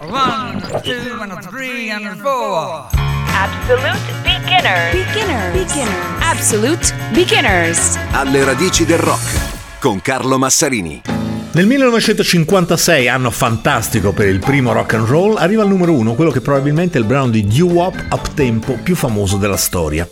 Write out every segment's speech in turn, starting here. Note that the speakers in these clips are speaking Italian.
One, two, and three, and four. Absolute beginners. Beginners. Beginners. Absolute beginners. Alle radici del rock con Carlo Massarini. Nel 1956, anno fantastico per il primo rock and roll, arriva al numero uno quello che probabilmente è il brano di doo-wop up tempo più famoso della storia.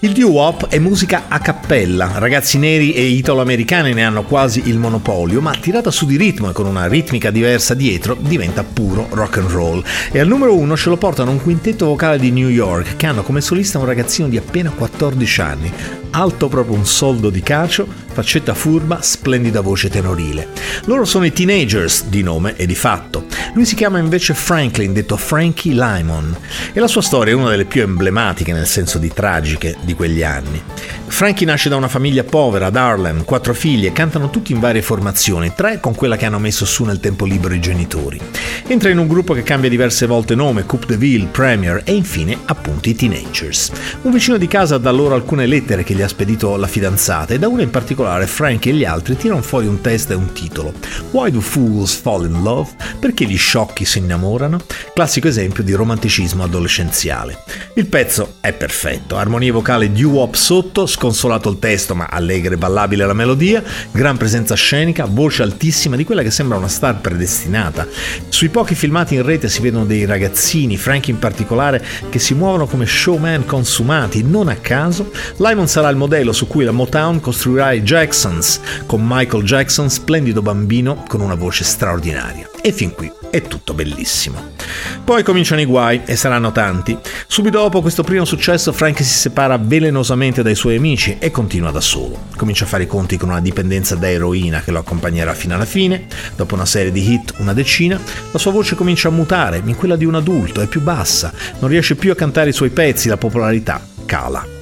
Il doo-wop è musica a cappella, ragazzi neri e italo-americani ne hanno quasi il monopolio, ma tirata su di ritmo e con una ritmica diversa dietro diventa puro rock and roll. E al numero uno ce lo portano un quintetto vocale di New York che hanno come solista un ragazzino di appena 14 anni, alto proprio un soldo di cacio, faccetta furba, splendida voce tenorile. Loro sono i Teenagers di nome e di fatto. Lui si chiama invece Franklin, detto Frankie Lymon, e la sua storia è una delle più emblematiche nel senso di tragiche di quegli anni. Frankie nasce da una famiglia povera ad Harlem, quattro figlie, cantano tutti in varie formazioni, tre con quella che hanno messo su nel tempo libero i genitori. Entra in un gruppo che cambia diverse volte nome, Coupe de Ville, Premier e infine appunto i Teenagers. Un vicino di casa dà loro alcune lettere che gli ha spedito la fidanzata e da una in particolare Frankie e gli altri tirano fuori un test e un titolo. Why do fools fall in love? Perché gli sciocchi si innamorano? Classico esempio di romanticismo adolescenziale. Il pezzo è perfetto, armonie vocali doo-wop sotto, sconsolato il testo ma allegre e ballabile la melodia, gran presenza scenica, voce altissima di quella che sembra una star predestinata. Sui pochi filmati in rete si vedono dei ragazzini, Frankie in particolare, che si muovono come showman consumati, non a caso. Lyman sarà il modello su cui la Motown costruirà i Jacksons, con Michael Jackson, splendido bambino con una voce straordinaria. E fin qui è tutto bellissimo. Poi cominciano i guai e saranno tanti. Subito dopo questo primo successo Frank si separa velenosamente dai suoi amici e continua da solo. Comincia a fare i conti con una dipendenza da eroina che lo accompagnerà fino alla fine. Dopo una serie di hit, una decina, la sua voce comincia a mutare in quella di un adulto, è più bassa, non riesce più a cantare i suoi pezzi, la popolarità cala.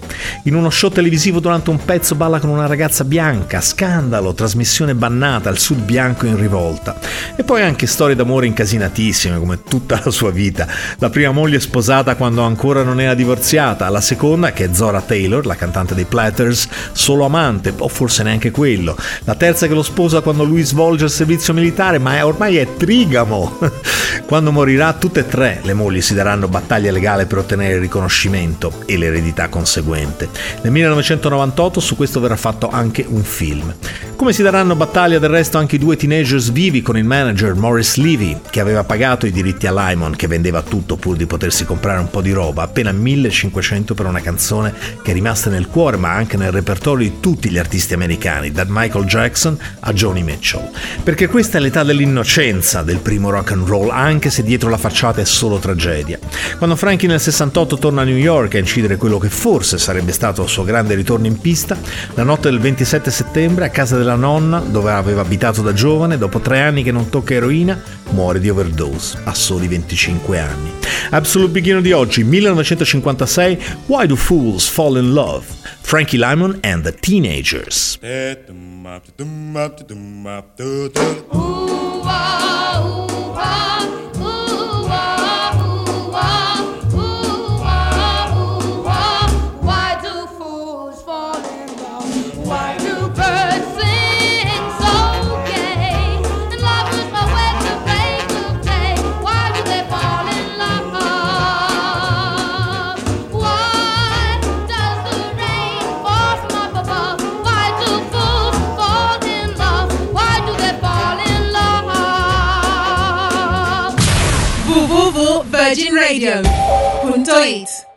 In uno show televisivo durante un pezzo balla con una ragazza bianca, scandalo, trasmissione bannata, il sud bianco in rivolta. E poi anche storie d'amore incasinatissime, come tutta la sua vita. La prima moglie sposata quando ancora non era divorziata, la seconda, che è Zora Taylor, la cantante dei Platters, solo amante, o forse neanche quello. La terza che lo sposa quando lui svolge il servizio militare, ma è, ormai è trigamo. quando morirà, tutte e tre le mogli si daranno battaglia legale per ottenere il riconoscimento e l'eredità conseguente precedente. Nel 1998 su questo verrà fatto anche un film. Come si daranno battaglia del resto anche i due teenagers vivi con il manager Morris Levy, che aveva pagato i diritti a Lyman, che vendeva tutto pur di potersi comprare un po' di roba, appena 1500 per una canzone che è rimasta nel cuore ma anche nel repertorio di tutti gli artisti americani, da Michael Jackson a Joni Mitchell. Perché questa è l'età dell'innocenza del primo rock and roll, anche se dietro la facciata è solo tragedia. Quando Frankie nel 68 torna a New York a incidere quello che forse sarebbe sarebbe stato il suo grande ritorno in pista, la notte del 27 settembre a casa della nonna, dove aveva abitato da giovane, dopo tre anni che non tocca eroina, muore di overdose a soli 25 anni. Absolute Beginner di oggi, 1956, Why Do Fools Fall in Love? Frankie Lyman and the Teenagers. Ooh, Virgin Radio. Punto it.